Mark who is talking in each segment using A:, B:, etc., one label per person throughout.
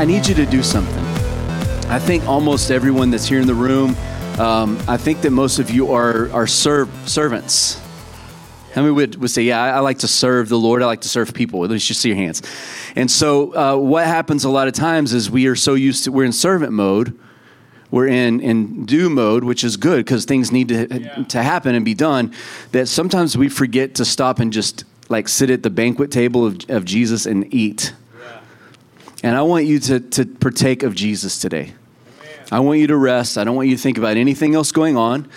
A: I, need you to do something. I think almost everyone that's here in the room, um, I think that most of you are, are serv- servants. How many would, would say, Yeah, I, I, like to serve the Lord. I like to serve people. At least you see your hands. And so, uh, what happens a lot of times is we are so used to, we're in servant mode, we're in, in do mode, which is good because things need to, yeah. to happen and be done, that sometimes we forget to stop and just like sit at the banquet table of, of Jesus and eat. And I want you to, to partake of Jesus today. I want you to rest. I don't want you to think about anything else going on.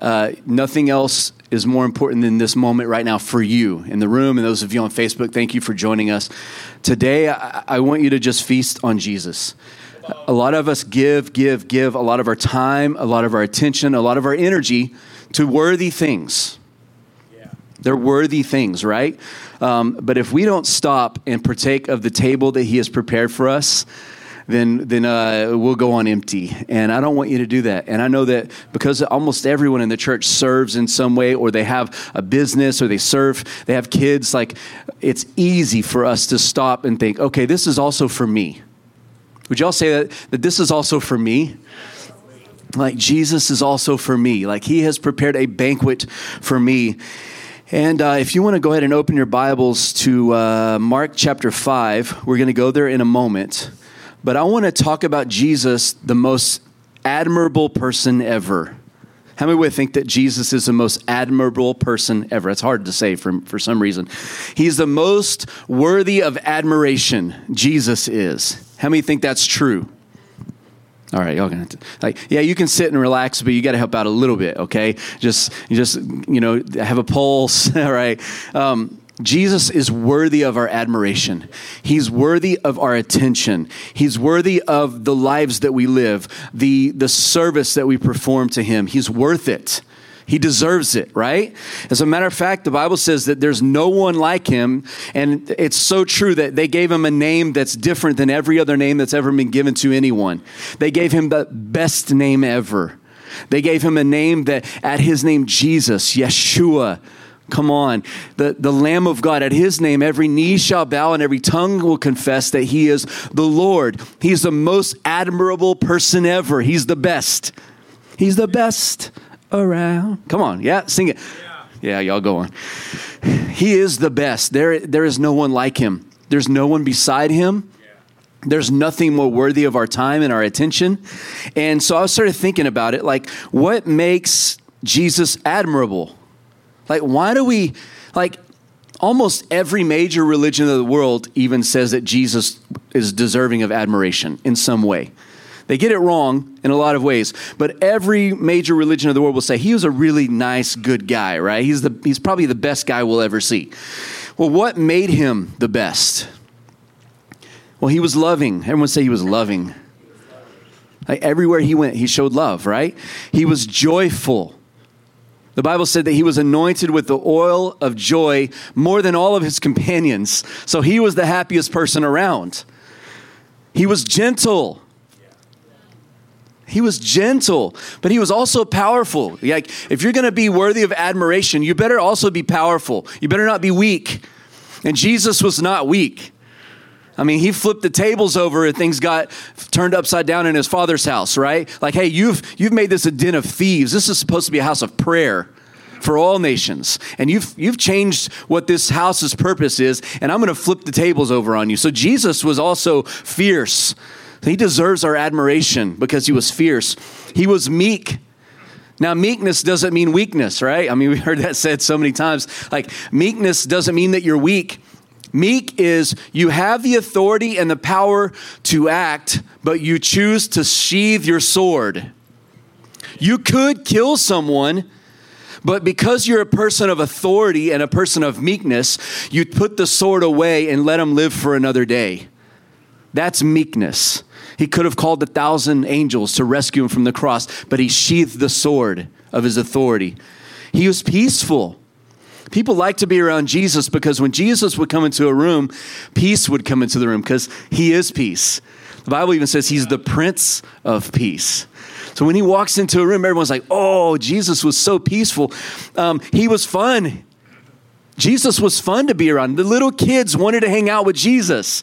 A: Uh, nothing else is more important than this moment right now for you in the room and those of you on Facebook. Thank you for joining us. Today, I, I want you to just feast on Jesus. A lot of us give, give, give a lot of our time, a lot of our attention, a lot of our energy to worthy things. They're worthy things, right? Um, but if we don't stop and partake of the table that He has prepared for us, then then uh, we'll go on empty. And I don't want you to do that. And I know that because almost everyone in the church serves in some way, or they have a business, or they serve, they have kids. Like it's easy for us to stop and think, okay, this is also for me. Would y'all say that that this is also for me? Like Jesus is also for me. Like He has prepared a banquet for me. And uh, if you want to go ahead and open your Bibles to uh, Mark chapter 5, we're going to go there in a moment. But I want to talk about Jesus, the most admirable person ever. How many would think that Jesus is the most admirable person ever? It's hard to say for, for some reason. He's the most worthy of admiration, Jesus is. How many think that's true? All right, y'all gonna like, yeah, you can sit and relax, but you got to help out a little bit, okay? Just, just you know, have a pulse, all right? Um, Jesus is worthy of our admiration. He's worthy of our attention. He's worthy of the lives that we live, the, the service that we perform to Him. He's worth it. He deserves it, right? As a matter of fact, the Bible says that there's no one like him. And it's so true that they gave him a name that's different than every other name that's ever been given to anyone. They gave him the best name ever. They gave him a name that, at his name, Jesus, Yeshua, Come on. The, the Lamb of God, at his name, every knee shall bow and every tongue will confess that he is the Lord. He's the most admirable person ever. He's the best. He's the best around. Come on. Yeah, sing it. Yeah, yeah y'all go on. He is the best. There, there is no one like him, there's no one beside him. There's nothing more worthy of our time and our attention. And so I started thinking about it like, what makes Jesus admirable? Like, why do we, like, almost every major religion of the world even says that Jesus is deserving of admiration in some way. They get it wrong in a lot of ways, but every major religion of the world will say he was a really nice, good guy, right? He's, the, he's probably the best guy we'll ever see. Well, what made him the best? Well, he was loving. Everyone say he was loving. Like everywhere he went, he showed love, right? He was joyful. The Bible said that he was anointed with the oil of joy more than all of his companions. So he was the happiest person around. He was gentle. He was gentle, but he was also powerful. Like, if you're going to be worthy of admiration, you better also be powerful. You better not be weak. And Jesus was not weak. I mean, he flipped the tables over and things got turned upside down in his father's house, right? Like, hey, you've you've made this a den of thieves. This is supposed to be a house of prayer for all nations. And you've you've changed what this house's purpose is, and I'm going to flip the tables over on you. So Jesus was also fierce. He deserves our admiration because he was fierce. He was meek. Now, meekness doesn't mean weakness, right? I mean, we heard that said so many times. Like, meekness doesn't mean that you're weak. Meek is you have the authority and the power to act, but you choose to sheathe your sword. You could kill someone, but because you're a person of authority and a person of meekness, you put the sword away and let them live for another day. That's meekness. He could have called a thousand angels to rescue him from the cross, but he sheathed the sword of his authority. He was peaceful. People like to be around Jesus because when Jesus would come into a room, peace would come into the room because he is peace. The Bible even says he's the Prince of Peace. So when he walks into a room, everyone's like, oh, Jesus was so peaceful. Um, he was fun. Jesus was fun to be around. The little kids wanted to hang out with Jesus.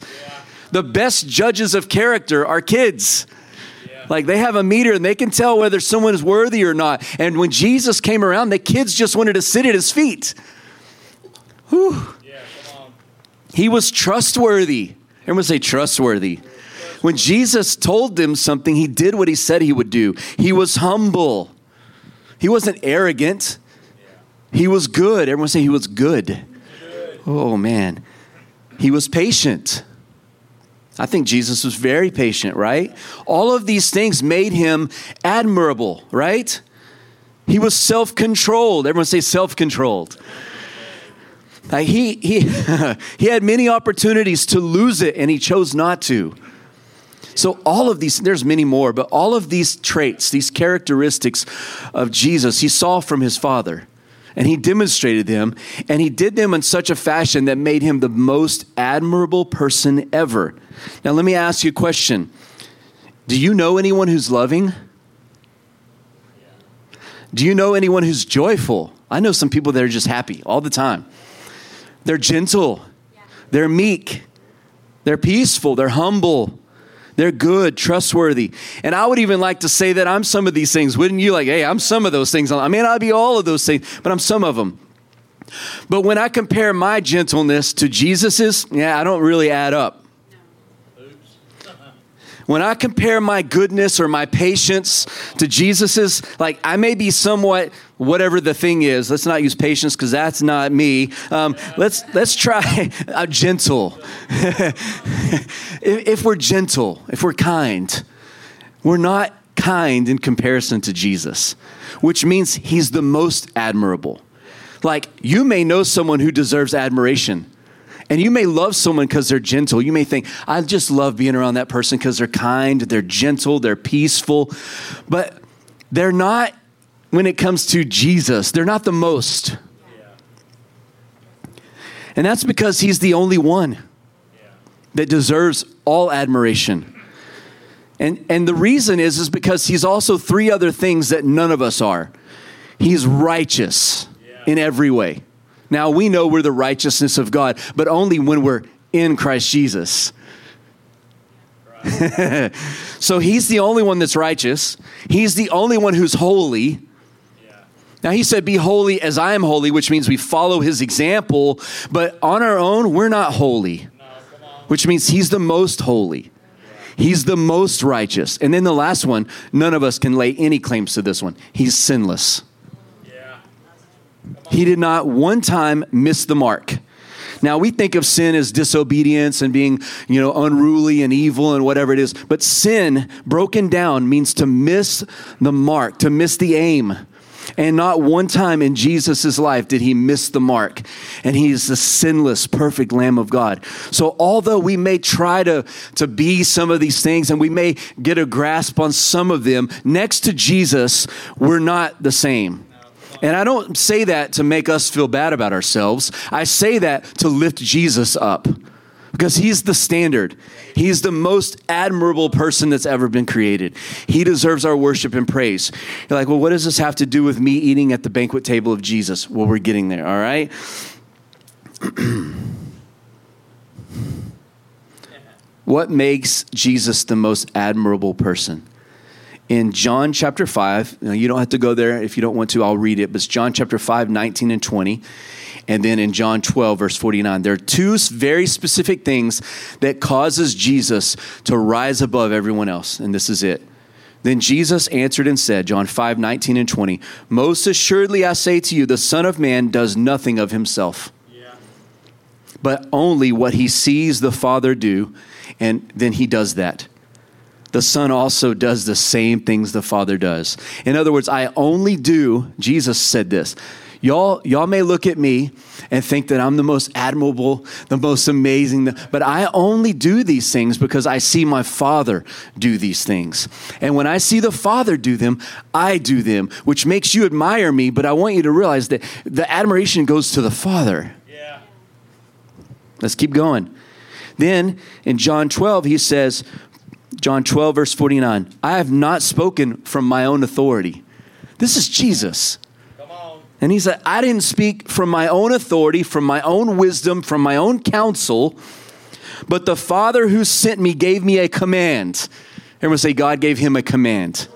A: The best judges of character are kids. Like they have a meter and they can tell whether someone is worthy or not. And when Jesus came around, the kids just wanted to sit at his feet. Whew. Yeah, he was trustworthy. Everyone say trustworthy. When Jesus told them something, he did what he said he would do. He was humble. He wasn't arrogant. He was good. Everyone say he was good. Oh, man. He was patient. I think Jesus was very patient, right? All of these things made him admirable, right? He was self controlled. Everyone say self controlled. He, he, he had many opportunities to lose it and he chose not to. So, all of these, there's many more, but all of these traits, these characteristics of Jesus, he saw from his Father and he demonstrated them, and he did them in such a fashion that made him the most admirable person ever. Now, let me ask you a question Do you know anyone who's loving? Do you know anyone who's joyful? I know some people that are just happy all the time. They're gentle, they're meek, they're peaceful, they're humble, they're good, trustworthy. And I would even like to say that I'm some of these things. Wouldn't you? Like, hey, I'm some of those things. I may not be all of those things, but I'm some of them. But when I compare my gentleness to Jesus's, yeah, I don't really add up. When I compare my goodness or my patience to Jesus's, like I may be somewhat whatever the thing is. Let's not use patience because that's not me. Um, let's let's try a gentle. if, if we're gentle, if we're kind, we're not kind in comparison to Jesus, which means he's the most admirable. Like you may know someone who deserves admiration and you may love someone because they're gentle. You may think, I just love being around that person because they're kind, they're gentle, they're peaceful. But they're not, when it comes to Jesus, they're not the most. And that's because he's the only one that deserves all admiration. And, and the reason is, is because he's also three other things that none of us are. He's righteous in every way. Now we know we're the righteousness of God, but only when we're in Christ Jesus. so he's the only one that's righteous. He's the only one who's holy. Now he said, Be holy as I am holy, which means we follow his example, but on our own, we're not holy, which means he's the most holy. He's the most righteous. And then the last one, none of us can lay any claims to this one. He's sinless. He did not one time miss the mark. Now we think of sin as disobedience and being, you know, unruly and evil and whatever it is, but sin broken down means to miss the mark, to miss the aim. And not one time in Jesus' life did he miss the mark. And he's the sinless, perfect Lamb of God. So, although we may try to, to be some of these things and we may get a grasp on some of them, next to Jesus, we're not the same. And I don't say that to make us feel bad about ourselves. I say that to lift Jesus up because he's the standard. He's the most admirable person that's ever been created. He deserves our worship and praise. You're like, well, what does this have to do with me eating at the banquet table of Jesus? Well, we're getting there, all right? what makes Jesus the most admirable person? In John chapter 5. You, you don't have to go there if you don't want to, I'll read it, but it's John chapter 5, 19 and 20. And then in John 12, verse 49, there are two very specific things that causes Jesus to rise above everyone else. And this is it. Then Jesus answered and said, John 5, 19 and 20, Most assuredly I say to you, the Son of Man does nothing of himself, yeah. but only what he sees the Father do, and then he does that the Son also does the same things the Father does. In other words, I only do, Jesus said this. Y'all, y'all may look at me and think that I'm the most admirable, the most amazing, but I only do these things because I see my Father do these things. And when I see the Father do them, I do them, which makes you admire me, but I want you to realize that the admiration goes to the Father. Yeah. Let's keep going. Then in John 12, he says, John 12, verse 49. I have not spoken from my own authority. This is Jesus. And he said, I didn't speak from my own authority, from my own wisdom, from my own counsel, But the Father who sent me gave me a command. Everyone say, God gave him a command.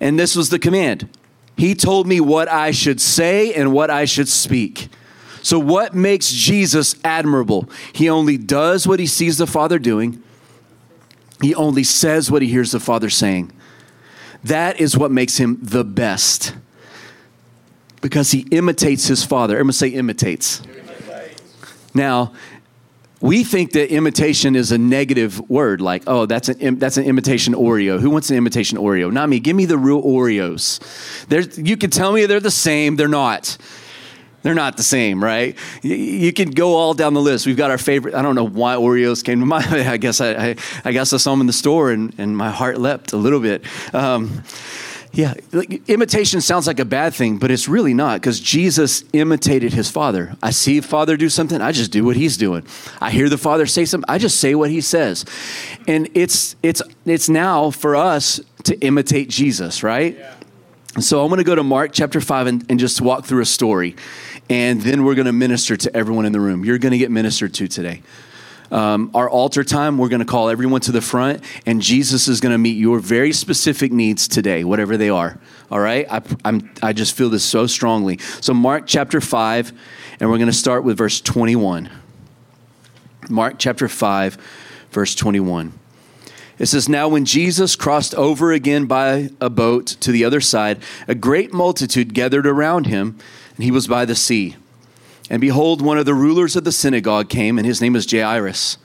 A: And this was the command He told me what I should say and what I should speak. So, what makes Jesus admirable? He only does what he sees the Father doing, he only says what he hears the Father saying. That is what makes him the best because he imitates his Father. Everyone say imitates. imitates. Now, we think that imitation is a negative word, like, oh, that's an, that's an imitation Oreo. Who wants an imitation Oreo? Not me. Give me the real Oreos. There's, you can tell me they're the same, they're not. They're not the same, right? You can go all down the list. We've got our favorite. I don't know why Oreos came to mind. I guess I, I, I guess I saw them in the store and, and my heart leapt a little bit. Um, yeah, like, imitation sounds like a bad thing, but it's really not because Jesus imitated his father. I see father do something, I just do what he's doing. I hear the father say something, I just say what he says. And it's it's it's now for us to imitate Jesus, right? Yeah. So I'm going to go to Mark chapter 5 and, and just walk through a story. And then we're going to minister to everyone in the room. You're going to get ministered to today. Um, our altar time, we're going to call everyone to the front, and Jesus is going to meet your very specific needs today, whatever they are. All right? I, I'm, I just feel this so strongly. So, Mark chapter 5, and we're going to start with verse 21. Mark chapter 5, verse 21. It says, Now when Jesus crossed over again by a boat to the other side, a great multitude gathered around him, and he was by the sea. And behold, one of the rulers of the synagogue came, and his name was Jairus.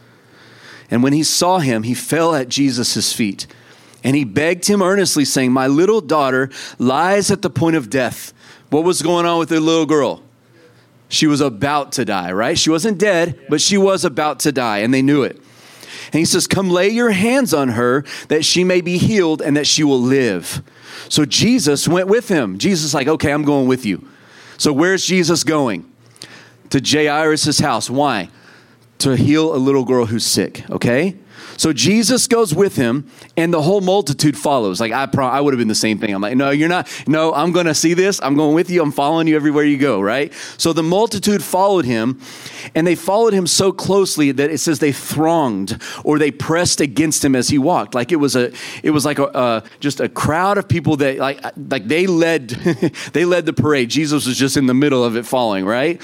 A: And when he saw him, he fell at Jesus' feet. And he begged him earnestly, saying, My little daughter lies at the point of death. What was going on with the little girl? She was about to die, right? She wasn't dead, but she was about to die, and they knew it. And he says, Come lay your hands on her that she may be healed and that she will live. So Jesus went with him. Jesus, like, okay, I'm going with you. So where's Jesus going? to Jairus' house. Why? To heal a little girl who's sick, okay? So Jesus goes with him, and the whole multitude follows. Like I, pro- I would have been the same thing. I'm like, no, you're not. No, I'm going to see this. I'm going with you. I'm following you everywhere you go. Right. So the multitude followed him, and they followed him so closely that it says they thronged or they pressed against him as he walked. Like it was a, it was like a, uh, just a crowd of people that like, like they led, they led the parade. Jesus was just in the middle of it, following. Right.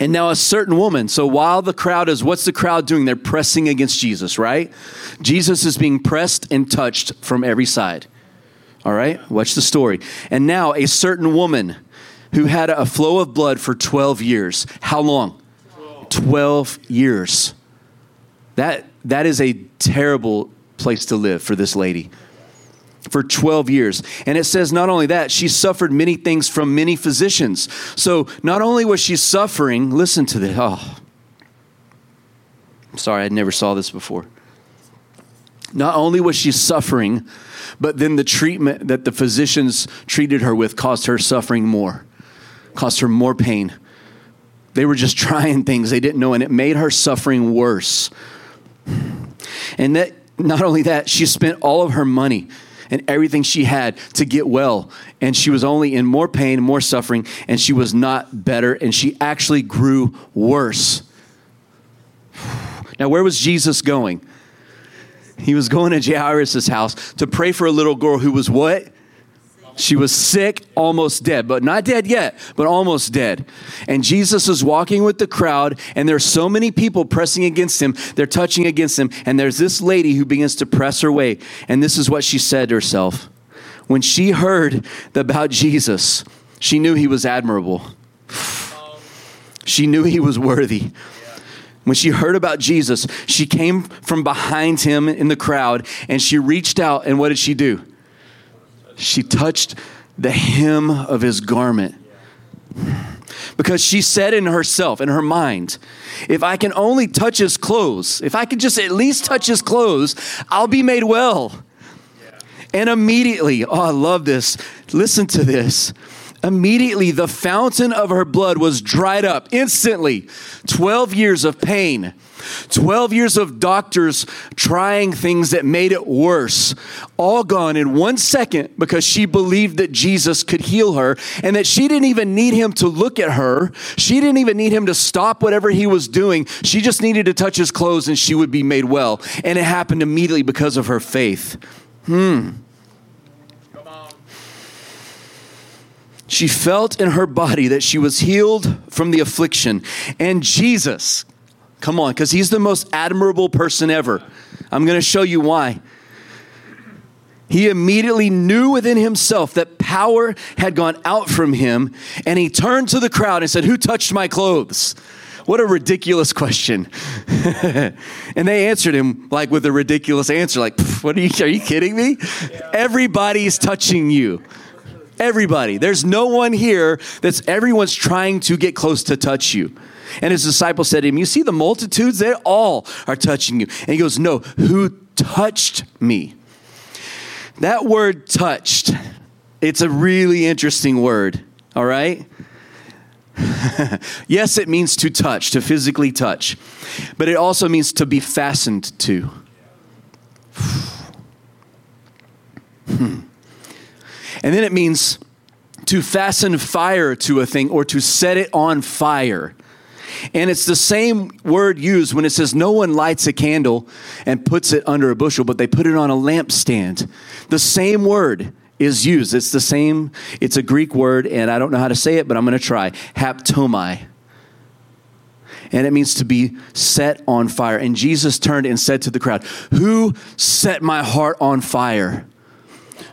A: And now a certain woman. So while the crowd is, what's the crowd doing? They're pressing against Jesus, right? Jesus is being pressed and touched from every side. All right? Watch the story. And now a certain woman who had a flow of blood for 12 years. How long? 12 years. That, that is a terrible place to live for this lady for 12 years. And it says not only that, she suffered many things from many physicians. So not only was she suffering, listen to this. Oh, I'm sorry, I never saw this before. Not only was she suffering, but then the treatment that the physicians treated her with caused her suffering more, caused her more pain. They were just trying things they didn't know, and it made her suffering worse. And that not only that, she spent all of her money and everything she had to get well. And she was only in more pain, more suffering, and she was not better, and she actually grew worse. Now, where was Jesus going? He was going to Jairus' house to pray for a little girl who was what? She was sick, almost dead, but not dead yet, but almost dead. And Jesus is walking with the crowd, and there's so many people pressing against him. They're touching against him. And there's this lady who begins to press her way. And this is what she said to herself. When she heard about Jesus, she knew he was admirable. She knew he was worthy. When she heard about Jesus, she came from behind him in the crowd and she reached out, and what did she do? She touched the hem of his garment. Because she said in herself, in her mind, if I can only touch his clothes, if I can just at least touch his clothes, I'll be made well. And immediately, oh, I love this. Listen to this. Immediately, the fountain of her blood was dried up instantly. 12 years of pain. 12 years of doctors trying things that made it worse, all gone in one second because she believed that Jesus could heal her and that she didn't even need him to look at her. She didn't even need him to stop whatever he was doing. She just needed to touch his clothes and she would be made well. And it happened immediately because of her faith. Hmm. She felt in her body that she was healed from the affliction. And Jesus, come on, because he's the most admirable person ever. I'm going to show you why. He immediately knew within himself that power had gone out from him, and he turned to the crowd and said, Who touched my clothes? What a ridiculous question. and they answered him like with a ridiculous answer, like, What are you, are you kidding me? Everybody's touching you. Everybody. There's no one here that's everyone's trying to get close to touch you. And his disciples said to him, You see the multitudes? They all are touching you. And he goes, No, who touched me? That word touched, it's a really interesting word, all right? yes, it means to touch, to physically touch, but it also means to be fastened to. hmm. And then it means to fasten fire to a thing or to set it on fire. And it's the same word used when it says no one lights a candle and puts it under a bushel, but they put it on a lampstand. The same word is used. It's the same, it's a Greek word, and I don't know how to say it, but I'm going to try. Haptomai. And it means to be set on fire. And Jesus turned and said to the crowd, Who set my heart on fire?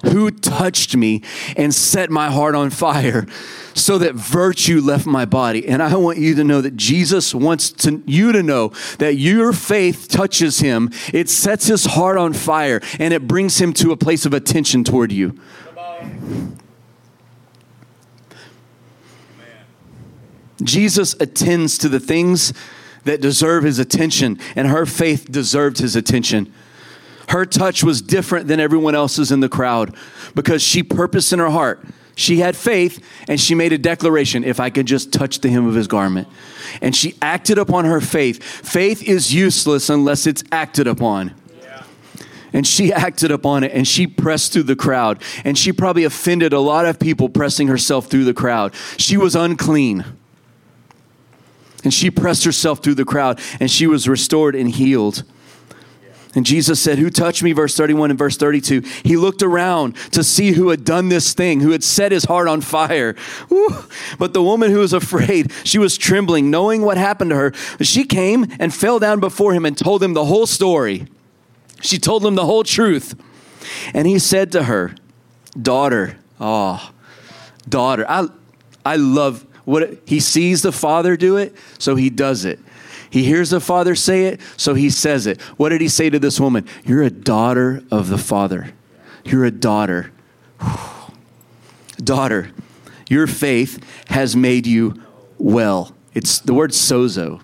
A: Who touched me and set my heart on fire so that virtue left my body. And I want you to know that Jesus wants to, you to know that your faith touches him, it sets his heart on fire, and it brings him to a place of attention toward you. Jesus attends to the things that deserve his attention, and her faith deserved his attention. Her touch was different than everyone else's in the crowd because she purposed in her heart. She had faith and she made a declaration if I could just touch the hem of his garment. And she acted upon her faith. Faith is useless unless it's acted upon. And she acted upon it and she pressed through the crowd. And she probably offended a lot of people pressing herself through the crowd. She was unclean. And she pressed herself through the crowd and she was restored and healed. And Jesus said, Who touched me? Verse 31 and verse 32. He looked around to see who had done this thing, who had set his heart on fire. Woo. But the woman who was afraid, she was trembling, knowing what happened to her. She came and fell down before him and told him the whole story. She told him the whole truth. And he said to her, Daughter, oh, daughter, I, I love what he sees the father do it, so he does it. He hears the Father say it, so he says it. What did he say to this woman? You're a daughter of the Father. You're a daughter. daughter, your faith has made you well. It's the word sozo.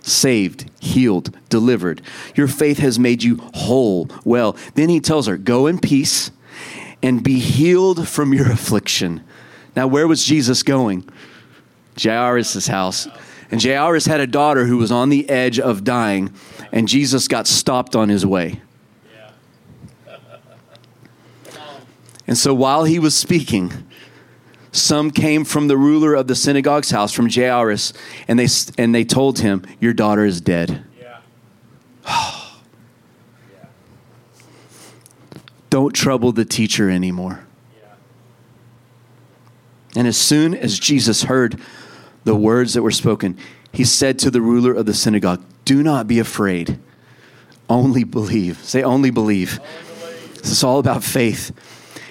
A: Saved, healed, delivered. Your faith has made you whole, well. Then he tells her, Go in peace and be healed from your affliction. Now, where was Jesus going? Jairus' house. And Jairus had a daughter who was on the edge of dying, and Jesus got stopped on his way. And so while he was speaking, some came from the ruler of the synagogue's house, from Jairus, and they, and they told him, Your daughter is dead. Yeah. Don't trouble the teacher anymore. Yeah. And as soon as Jesus heard the words that were spoken, he said to the ruler of the synagogue, Do not be afraid, only believe. Say, only believe. Only believe. This is all about faith.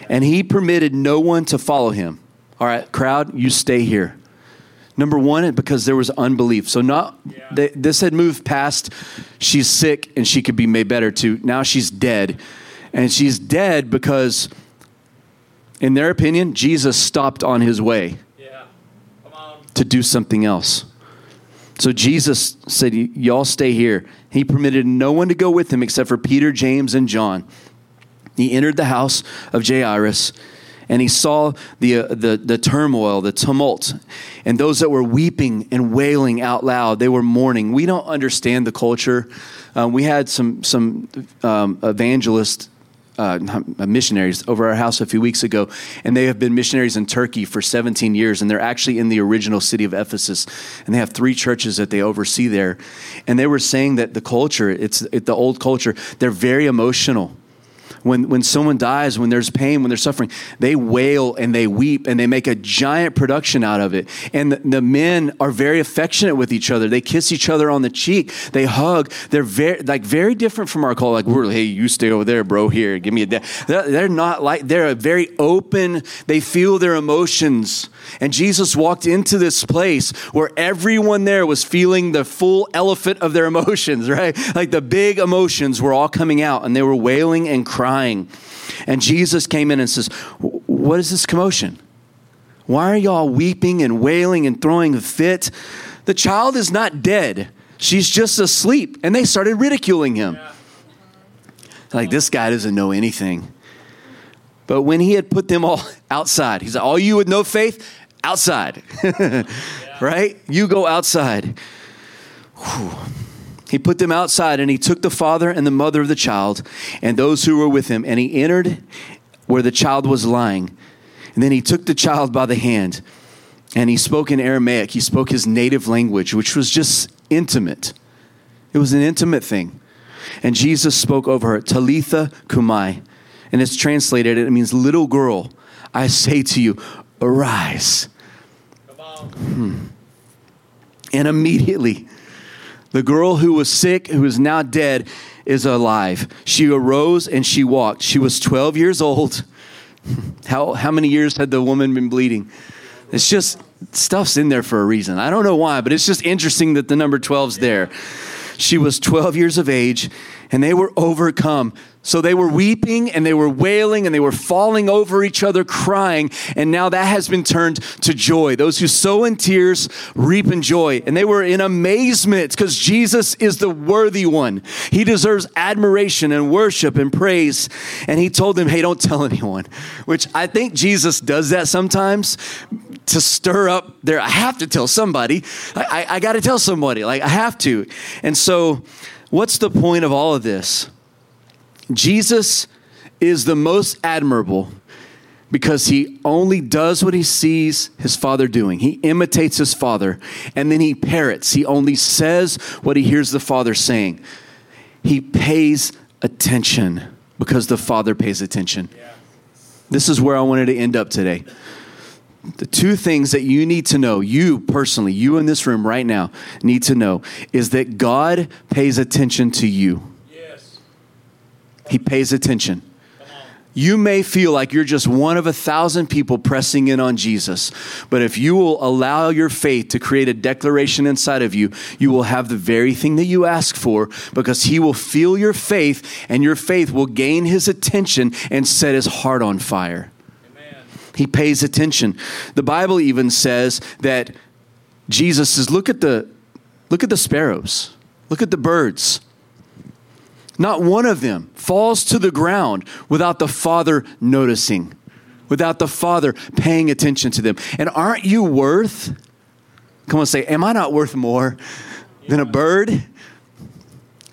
A: And he permitted no one to follow him. All right, crowd, you stay here. Number one, because there was unbelief. So not yeah. they, this had moved past. She's sick and she could be made better. To now she's dead, and she's dead because, in their opinion, Jesus stopped on his way to do something else. So Jesus said, Y'all stay here. He permitted no one to go with him except for Peter, James, and John. He entered the house of Jairus, and he saw the, uh, the, the turmoil, the tumult, and those that were weeping and wailing out loud. They were mourning. We don't understand the culture. Um, we had some, some um, evangelists. Uh, missionaries over our house a few weeks ago, and they have been missionaries in Turkey for 17 years, and they're actually in the original city of Ephesus, and they have three churches that they oversee there, and they were saying that the culture, it's it, the old culture, they're very emotional when, when someone dies, when there's pain, when there's suffering, they wail and they weep and they make a giant production out of it. And the, the men are very affectionate with each other. They kiss each other on the cheek. They hug. They're very like very different from our culture. Like we're hey, you stay over there, bro. Here, give me a. Da-. They're, they're not like they're very open. They feel their emotions. And Jesus walked into this place where everyone there was feeling the full elephant of their emotions, right? Like the big emotions were all coming out and they were wailing and crying. And Jesus came in and says, What is this commotion? Why are y'all weeping and wailing and throwing a fit? The child is not dead. She's just asleep. And they started ridiculing him. Like, this guy doesn't know anything. But when he had put them all outside, he said, All you with no faith, outside. right? You go outside. Whew. He put them outside and he took the father and the mother of the child and those who were with him and he entered where the child was lying. And then he took the child by the hand and he spoke in Aramaic. He spoke his native language, which was just intimate. It was an intimate thing. And Jesus spoke over her, Talitha Kumai and it's translated, it means little girl, I say to you, arise. Hmm. And immediately, the girl who was sick, who is now dead, is alive. She arose and she walked. She was 12 years old. How, how many years had the woman been bleeding? It's just stuff's in there for a reason. I don't know why, but it's just interesting that the number 12's there. She was 12 years of age and they were overcome. So they were weeping and they were wailing and they were falling over each other, crying. And now that has been turned to joy. Those who sow in tears reap in joy. And they were in amazement because Jesus is the worthy one. He deserves admiration and worship and praise. And he told them, hey, don't tell anyone, which I think Jesus does that sometimes to stir up there. I have to tell somebody. I, I, I got to tell somebody. Like, I have to. And so, what's the point of all of this? Jesus is the most admirable because he only does what he sees his father doing. He imitates his father and then he parrots. He only says what he hears the father saying. He pays attention because the father pays attention. This is where I wanted to end up today. The two things that you need to know, you personally, you in this room right now, need to know is that God pays attention to you. He pays attention. You may feel like you're just one of a thousand people pressing in on Jesus, but if you will allow your faith to create a declaration inside of you, you will have the very thing that you ask for because He will feel your faith and your faith will gain His attention and set His heart on fire. Amen. He pays attention. The Bible even says that Jesus says, Look at the, look at the sparrows, look at the birds. Not one of them falls to the ground without the Father noticing, without the Father paying attention to them. And aren't you worth? Come on, say, Am I not worth more than a bird?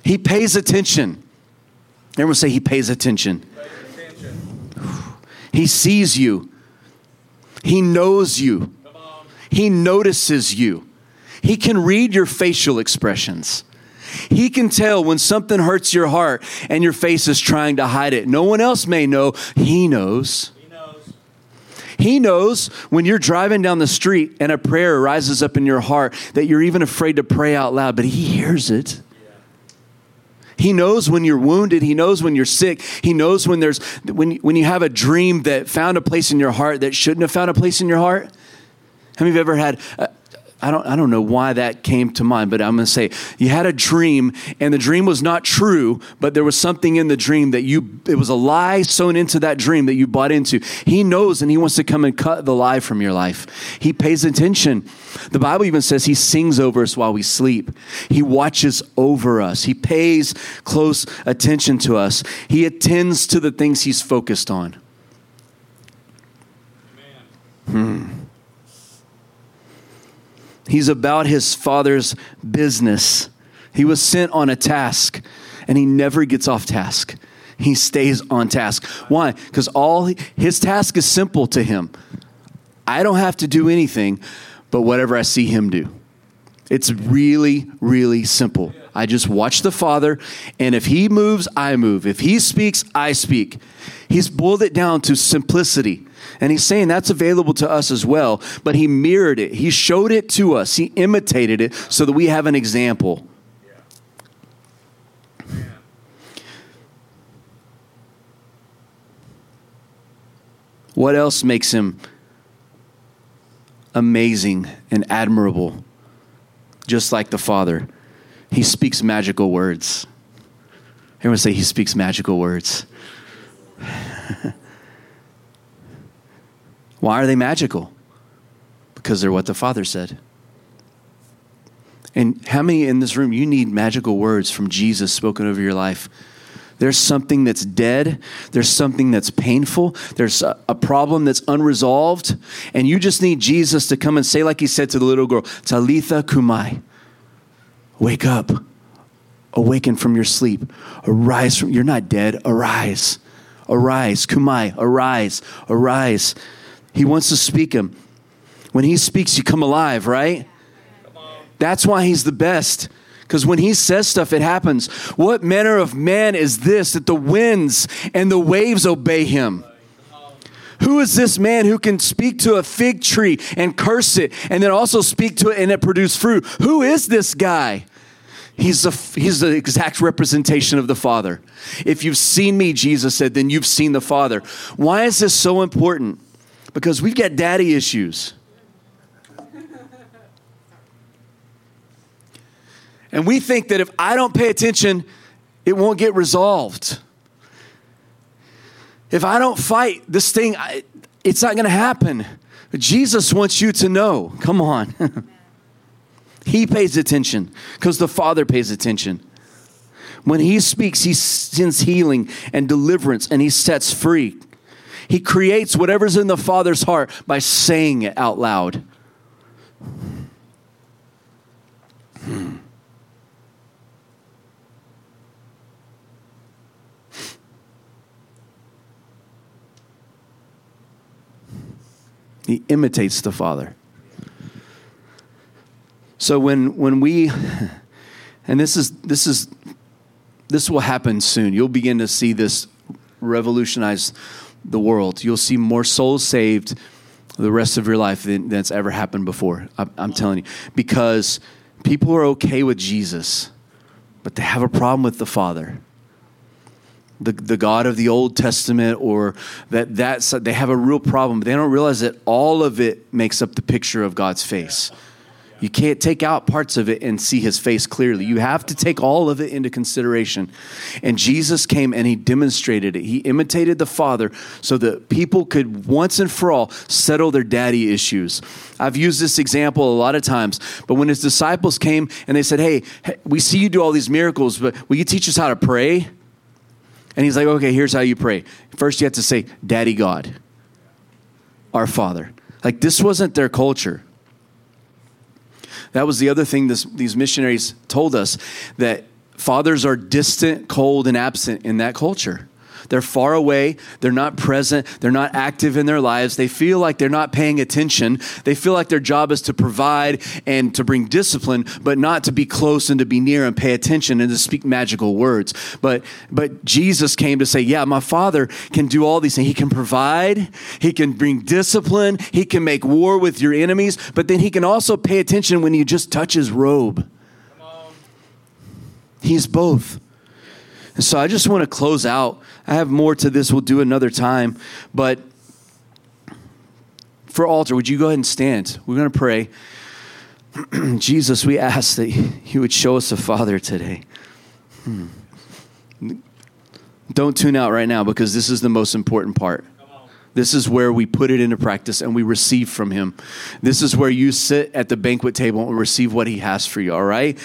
A: He pays attention. Everyone say, He pays attention. He sees you, He knows you, He notices you, He can read your facial expressions. He can tell when something hurts your heart and your face is trying to hide it. No one else may know. He knows. He knows. He knows when you're driving down the street and a prayer rises up in your heart that you're even afraid to pray out loud, but He hears it. He knows when you're wounded. He knows when you're sick. He knows when there's when when you have a dream that found a place in your heart that shouldn't have found a place in your heart. How many of you ever had I don't, I don't know why that came to mind, but I'm going to say you had a dream and the dream was not true, but there was something in the dream that you, it was a lie sewn into that dream that you bought into. He knows and he wants to come and cut the lie from your life. He pays attention. The Bible even says he sings over us while we sleep. He watches over us. He pays close attention to us. He attends to the things he's focused on. Hmm. He's about his father's business. He was sent on a task and he never gets off task. He stays on task. Why? Because all his task is simple to him. I don't have to do anything but whatever I see him do. It's really, really simple. I just watch the Father, and if He moves, I move. If He speaks, I speak. He's boiled it down to simplicity. And He's saying that's available to us as well, but He mirrored it. He showed it to us. He imitated it so that we have an example. What else makes him amazing and admirable, just like the Father? He speaks magical words. Everyone say, He speaks magical words. Why are they magical? Because they're what the Father said. And how many in this room, you need magical words from Jesus spoken over your life? There's something that's dead. There's something that's painful. There's a, a, problem that's unresolved. And you just need Jesus to come and say, like he said to the little girl, Talitha Kumai, wake up, awaken from your sleep, arise from, you're not dead, arise, arise, Kumai, arise, arise. He wants to speak him. When he speaks, you come alive, right? That's why he's the best. Because when he says stuff, it happens. What manner of man is this that the winds and the waves obey him? Who is this man who can speak to a fig tree and curse it and then also speak to it and it produce fruit? Who is this guy? He's the, he's the exact representation of the Father. If you've seen me, Jesus said, then you've seen the Father. Why is this so important? Because we've got daddy issues. And we think that if I don't pay attention, it won't get resolved. If I don't fight this thing, it's not going to happen. Jesus wants you to know. Come on. he pays attention because the Father pays attention. When He speaks, He sends healing and deliverance and He sets free. He creates whatever's in the Father's heart by saying it out loud. Hmm. He imitates the Father. So when when we and this is this is this will happen soon. You'll begin to see this revolutionize the world. You'll see more souls saved the rest of your life than that's ever happened before. I'm, I'm telling you, because people are okay with Jesus, but they have a problem with the Father the, the God of the Old Testament or that that's they have a real problem, but they don't realize that all of it makes up the picture of God's face. You can't take out parts of it and see his face clearly. You have to take all of it into consideration. And Jesus came and he demonstrated it. He imitated the Father so that people could once and for all settle their daddy issues. I've used this example a lot of times, but when his disciples came and they said, Hey, we see you do all these miracles, but will you teach us how to pray? And he's like, okay, here's how you pray. First, you have to say, Daddy God, our Father. Like, this wasn't their culture. That was the other thing this, these missionaries told us that fathers are distant, cold, and absent in that culture. They're far away. They're not present. They're not active in their lives. They feel like they're not paying attention. They feel like their job is to provide and to bring discipline, but not to be close and to be near and pay attention and to speak magical words. But, but Jesus came to say, Yeah, my Father can do all these things. He can provide, He can bring discipline, He can make war with your enemies, but then He can also pay attention when you just touch His robe. He's both. And so I just want to close out. I have more to this, we'll do another time. But for altar, would you go ahead and stand? We're going to pray. Jesus, we ask that you would show us a Father today. Hmm. Don't tune out right now because this is the most important part. This is where we put it into practice and we receive from Him. This is where you sit at the banquet table and receive what He has for you, all right?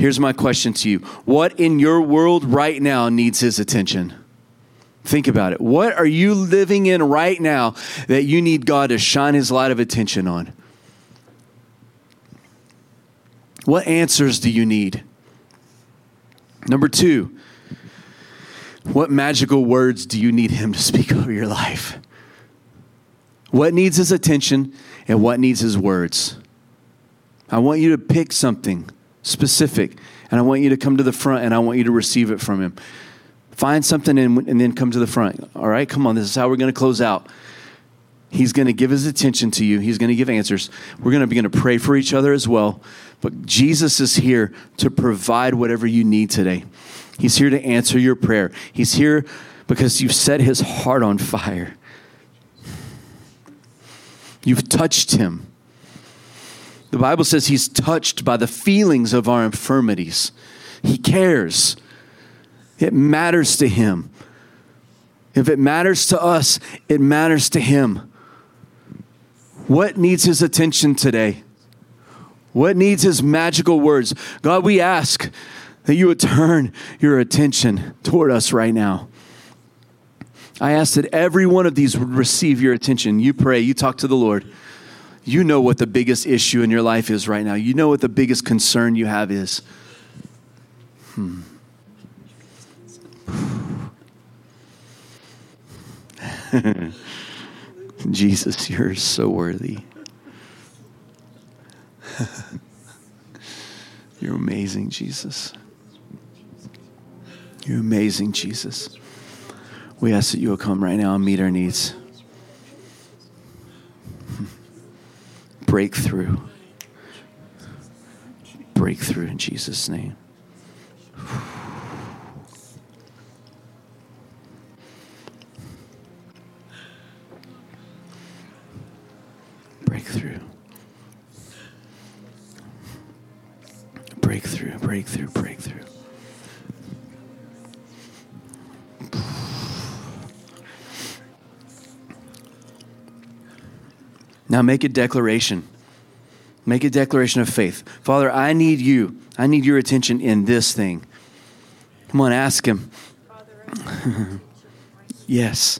A: Here's my question to you What in your world right now needs his attention? Think about it. What are you living in right now that you need God to shine his light of attention on? What answers do you need? Number two, what magical words do you need him to speak over your life? What needs his attention and what needs his words? I want you to pick something specific and I want you to come to the front and I want you to receive it from him. Find something and, and then come to the front. All right, come on. This is how we're going to close out. He's going to give his attention to you. He's going to give answers. We're going to begin to pray for each other as well. But Jesus is here to provide whatever you need today. He's here to answer your prayer. He's here because you've set his heart on fire. You've touched him. The Bible says he's touched by the feelings of our infirmities. He cares. It matters to him. If it matters to us, it matters to him. What needs his attention today? What needs his magical words? God, we ask that you would turn your attention toward us right now. I ask that every one of these would receive your attention. You pray, you talk to the Lord. You know what the biggest issue in your life is right now. You know what the biggest concern you have is. Hmm. Jesus, you're so worthy. you're amazing, Jesus. You're amazing, Jesus. We ask that you will come right now and meet our needs. Breakthrough. Breakthrough in Jesus' name. Breakthrough. Breakthrough, breakthrough, breakthrough. Now make a declaration. Make a declaration of faith. Father, I need you. I need your attention in this thing. Come on, ask him. yes.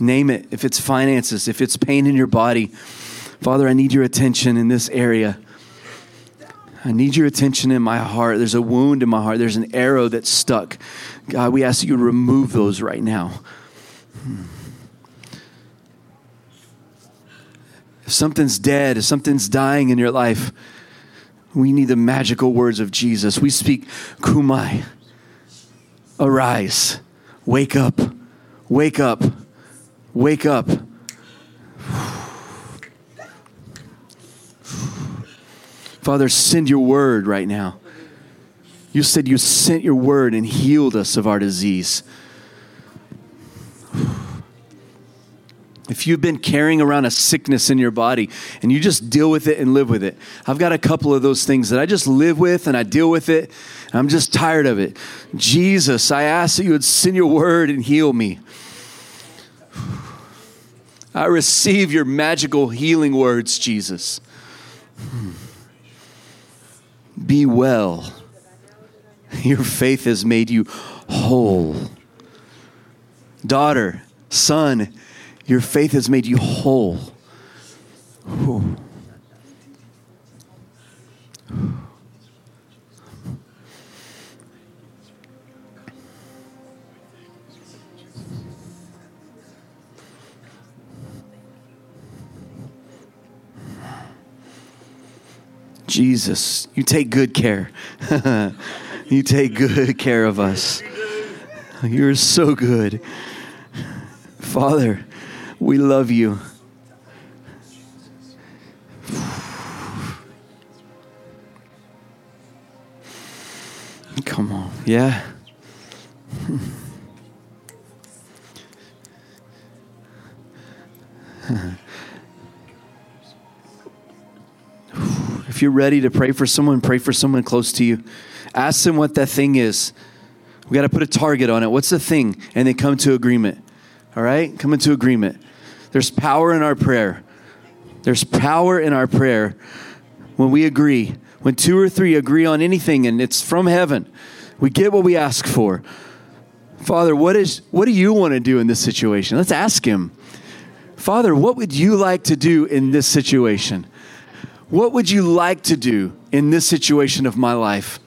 A: Name it. If it's finances, if it's pain in your body, Father, I need your attention in this area. I need your attention in my heart. There's a wound in my heart. There's an arrow that's stuck. God, we ask that you remove those right now. Hmm. Something's dead, if something's dying in your life, we need the magical words of Jesus. We speak, Kumai, arise, wake up, wake up, wake up. Father, send your word right now. You said you sent your word and healed us of our disease. If you've been carrying around a sickness in your body and you just deal with it and live with it, I've got a couple of those things that I just live with and I deal with it. I'm just tired of it. Jesus, I ask that you would send your word and heal me. I receive your magical healing words, Jesus. Be well. Your faith has made you whole. Daughter, son, your faith has made you whole. Jesus, you take good care. you take good care of us. You're so good. Father, we love you. Come on. Yeah. if you're ready to pray for someone, pray for someone close to you. Ask them what that thing is. We got to put a target on it. What's the thing? And they come to agreement. All right? Come into agreement. There's power in our prayer. There's power in our prayer when we agree. When two or three agree on anything and it's from heaven, we get what we ask for. Father, what is what do you want to do in this situation? Let's ask him. Father, what would you like to do in this situation? What would you like to do in this situation of my life?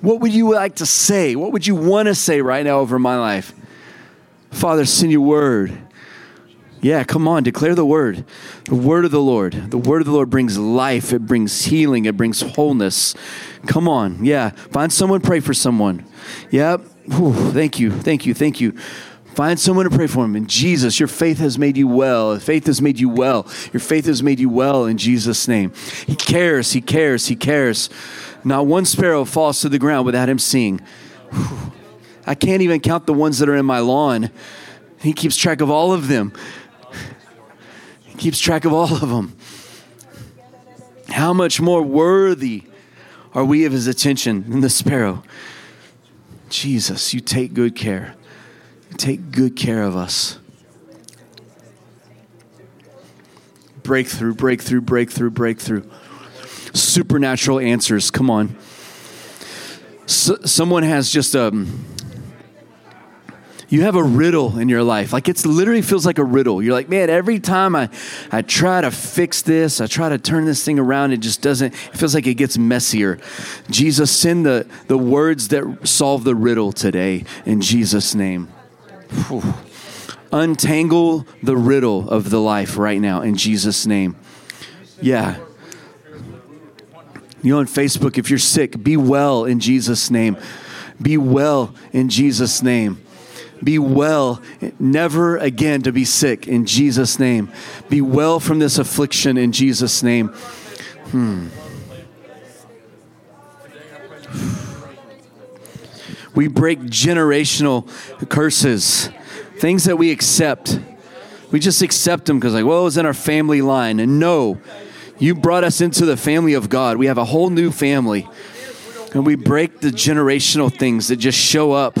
A: What would you like to say? What would you want to say right now over my life? Father, send your word. Yeah, come on, declare the word. The word of the Lord. The word of the Lord brings life, it brings healing, it brings wholeness. Come on, yeah. Find someone, pray for someone. Yep. Whew, thank you, thank you, thank you. Find someone to pray for him. And Jesus, your faith has made you well. Faith has made you well. Your faith has made you well in Jesus' name. He cares, he cares, he cares. Not one sparrow falls to the ground without him seeing. Whew. I can't even count the ones that are in my lawn. He keeps track of all of them. He keeps track of all of them. How much more worthy are we of his attention than the sparrow? Jesus, you take good care. You take good care of us. Breakthrough, breakthrough, breakthrough, breakthrough. Supernatural answers. Come on. So, someone has just a. Um, you have a riddle in your life. Like it's literally feels like a riddle. You're like, man, every time I, I try to fix this, I try to turn this thing around, it just doesn't, it feels like it gets messier. Jesus, send the, the words that solve the riddle today in Jesus' name. Whew. Untangle the riddle of the life right now in Jesus' name. Yeah. You know, on Facebook, if you're sick, be well in Jesus' name. Be well in Jesus' name. Be well, never again to be sick in Jesus' name. Be well from this affliction in Jesus' name. Hmm. We break generational curses, things that we accept. We just accept them because, like, well, it's in our family line. And no, you brought us into the family of God. We have a whole new family. And we break the generational things that just show up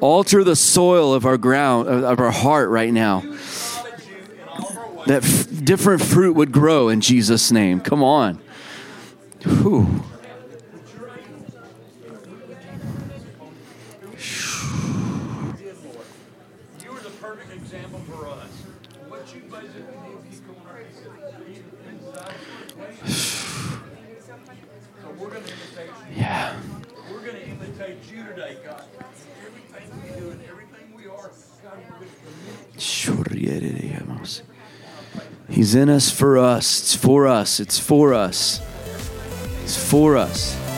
A: alter the soil of our ground of our heart right now. That f- different fruit would grow in jesus name. Come on. Whew. Yeah. We're going to imitate you today, God. He's in us for us. It's for us. It's for us. It's for us.